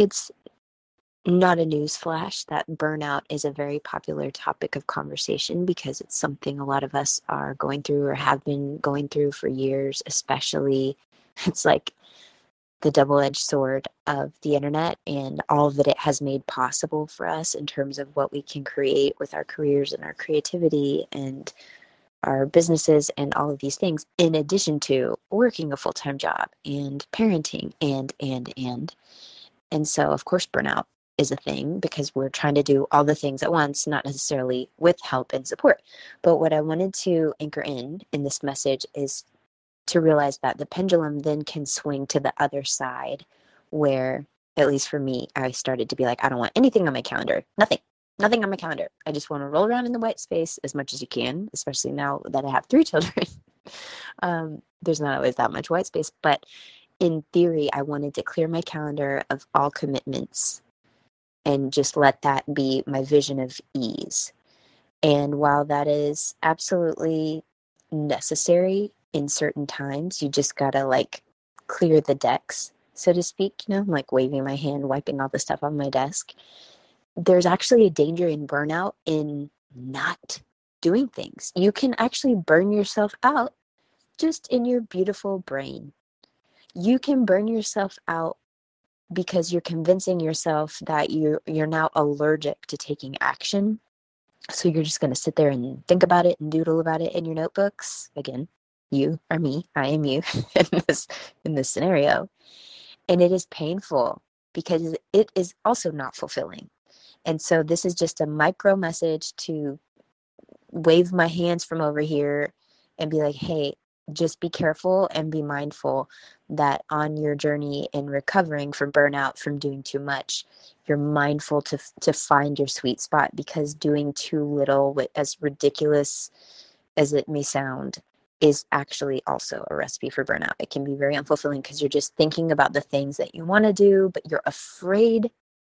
it's not a news flash that burnout is a very popular topic of conversation because it's something a lot of us are going through or have been going through for years, especially it's like the double edged sword of the internet and all that it has made possible for us in terms of what we can create with our careers and our creativity and our businesses and all of these things, in addition to working a full time job and parenting and, and, and. And so, of course, burnout is a thing because we're trying to do all the things at once, not necessarily with help and support. But what I wanted to anchor in in this message is to realize that the pendulum then can swing to the other side where at least for me i started to be like i don't want anything on my calendar. Nothing. Nothing on my calendar. I just want to roll around in the white space as much as you can especially now that i have three children. Um, there's not always that much white space but in theory i wanted to clear my calendar of all commitments and just let that be my vision of ease and while that is absolutely necessary in certain times. You just gotta like clear the decks, so to speak. You know, I'm like waving my hand, wiping all the stuff on my desk. There's actually a danger in burnout in not doing things. You can actually burn yourself out just in your beautiful brain. You can burn yourself out because you're convincing yourself that you're you're now allergic to taking action. So you're just going to sit there and think about it and doodle about it in your notebooks. Again, you are me i am you in this in this scenario and it is painful because it is also not fulfilling and so this is just a micro message to wave my hands from over here and be like hey just be careful and be mindful that on your journey in recovering from burnout from doing too much you're mindful to to find your sweet spot because doing too little as ridiculous as it may sound is actually also a recipe for burnout. It can be very unfulfilling because you're just thinking about the things that you want to do, but you're afraid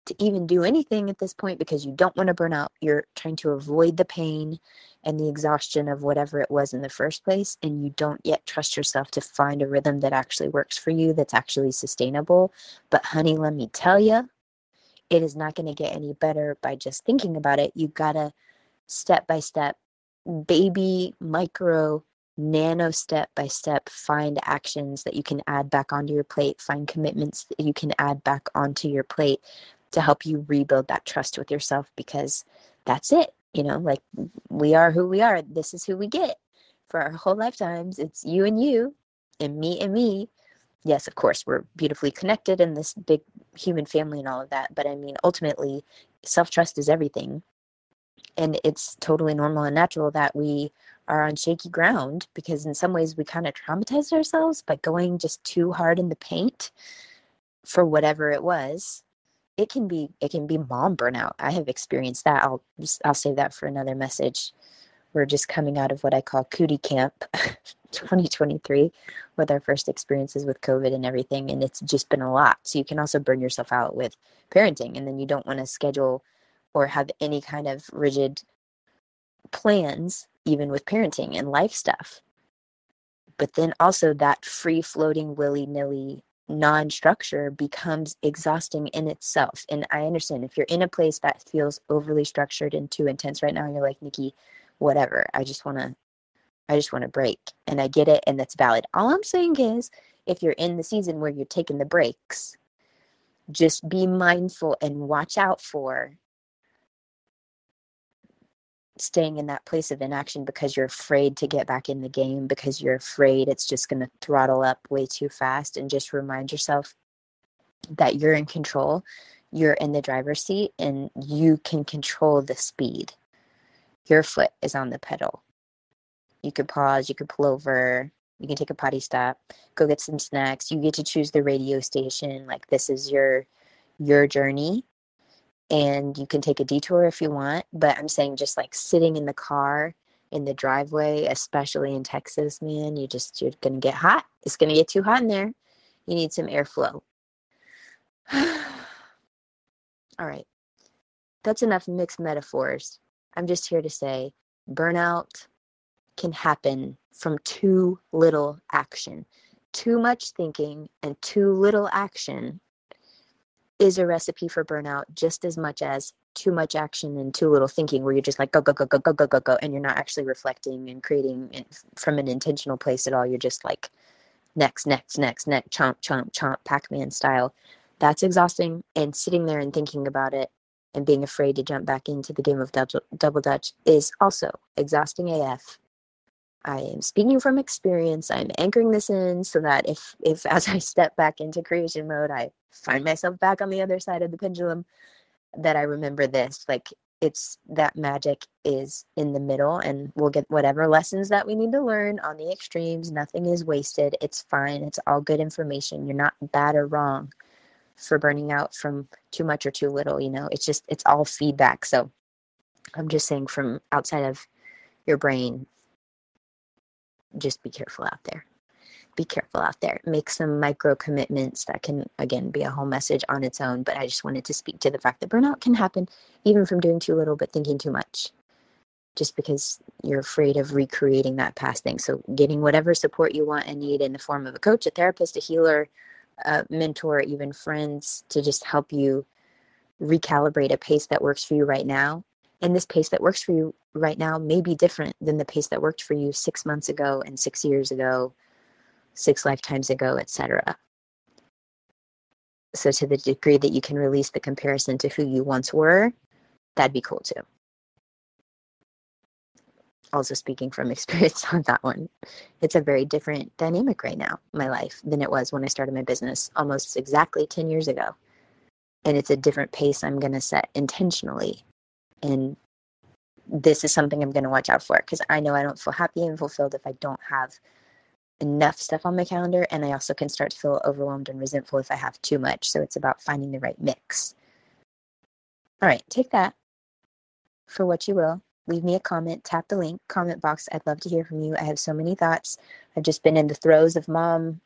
to even do anything at this point because you don't want to burn out. You're trying to avoid the pain and the exhaustion of whatever it was in the first place. And you don't yet trust yourself to find a rhythm that actually works for you, that's actually sustainable. But, honey, let me tell you, it is not going to get any better by just thinking about it. You got to step by step, baby, micro nano step by step find actions that you can add back onto your plate, find commitments that you can add back onto your plate to help you rebuild that trust with yourself because that's it. You know, like we are who we are. This is who we get for our whole lifetimes. It's you and you and me and me. Yes, of course, we're beautifully connected in this big human family and all of that. But I mean, ultimately, self trust is everything. And it's totally normal and natural that we are on shaky ground because in some ways we kind of traumatized ourselves by going just too hard in the paint for whatever it was it can be it can be mom burnout. I have experienced that. I'll i'll save that for another message. We're just coming out of what i call cootie camp 2023 with our first experiences with covid and everything and it's just been a lot. So you can also burn yourself out with parenting and then you don't want to schedule or have any kind of rigid plans even with parenting and life stuff. But then also that free floating willy nilly non structure becomes exhausting in itself. And I understand if you're in a place that feels overly structured and too intense right now, you're like, Nikki, whatever. I just want to, I just want to break. And I get it. And that's valid. All I'm saying is if you're in the season where you're taking the breaks, just be mindful and watch out for staying in that place of inaction because you're afraid to get back in the game because you're afraid it's just going to throttle up way too fast and just remind yourself that you're in control you're in the driver's seat and you can control the speed. Your foot is on the pedal. You could pause you could pull over you can take a potty stop go get some snacks you get to choose the radio station like this is your your journey and you can take a detour if you want but i'm saying just like sitting in the car in the driveway especially in texas man you just you're gonna get hot. It's gonna get too hot in there. You need some airflow. All right. That's enough mixed metaphors. I'm just here to say burnout can happen from too little action. Too much thinking and too little action is a recipe for burnout just as much as too much action and too little thinking where you're just like go go go go go go go go and you're not actually reflecting and creating from an intentional place at all. You're just like next next next next chomp chomp chomp pac-man style. That's exhausting. And sitting there and thinking about it and being afraid to jump back into the game of double, double dutch is also exhausting af I am speaking from experience. I'm anchoring this in so that if if as I step back into creation mode, I find myself back on the other side of the pendulum, that I remember this. Like it's that magic is in the middle and we'll get whatever lessons that we need to learn on the extremes. Nothing is wasted. It's fine. It's all good information. You're not bad or wrong for burning out from too much or too little, you know. It's just it's all feedback. So I'm just saying from outside of your brain just be careful out there. Be careful out there. Make some micro commitments that can, again, be a whole message on its own. But I just wanted to speak to the fact that burnout can happen even from doing too little but thinking too much, just because you're afraid of recreating that past thing. So, getting whatever support you want and need in the form of a coach, a therapist, a healer, a mentor, even friends to just help you recalibrate a pace that works for you right now and this pace that works for you right now may be different than the pace that worked for you six months ago and six years ago six lifetimes ago etc so to the degree that you can release the comparison to who you once were that'd be cool too. Also speaking from experience on that one it's a very different dynamic right now my life than it was when i started my business almost exactly 10 years ago. And it's a different pace i'm going to set intentionally and this is something I'm going to watch out for because I know I don't feel happy and fulfilled if I don't have enough stuff on my calendar. And I also can start to feel overwhelmed and resentful if I have too much. So it's about finding the right mix. All right, take that for what you will. Leave me a comment, tap the link, comment box. I'd love to hear from you. I have so many thoughts. I've just been in the throes of mom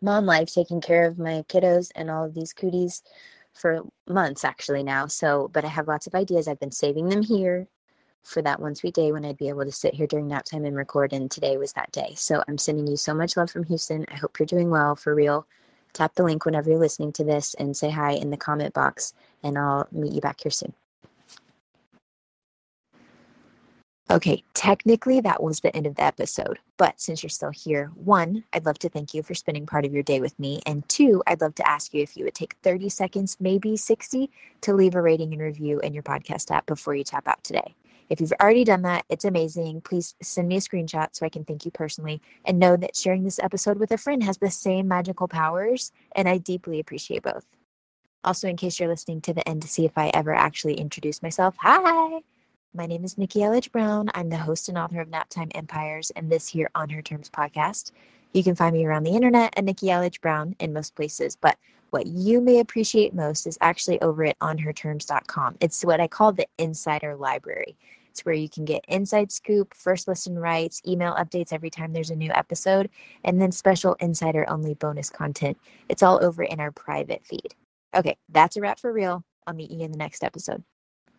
mom life, taking care of my kiddos and all of these cooties for months actually now. So, but I have lots of ideas. I've been saving them here for that one sweet day when I'd be able to sit here during nap time and record. And today was that day. So I'm sending you so much love from Houston. I hope you're doing well for real. Tap the link whenever you're listening to this and say hi in the comment box, and I'll meet you back here soon. Okay, technically that was the end of the episode, but since you're still here, one, I'd love to thank you for spending part of your day with me, and two, I'd love to ask you if you would take 30 seconds, maybe 60, to leave a rating and review in your podcast app before you tap out today. If you've already done that, it's amazing. Please send me a screenshot so I can thank you personally and know that sharing this episode with a friend has the same magical powers, and I deeply appreciate both. Also, in case you're listening to the end to see if I ever actually introduce myself, hi! My name is Nikki Elledge Brown. I'm the host and author of Naptime Empires and this here On Her Terms podcast. You can find me around the internet at Nikki Elledge Brown in most places, but what you may appreciate most is actually over at onherterms.com. It's what I call the insider library. It's where you can get inside scoop, first listen rights, email updates every time there's a new episode, and then special insider only bonus content. It's all over in our private feed. Okay, that's a wrap for real. I'll meet you in the next episode.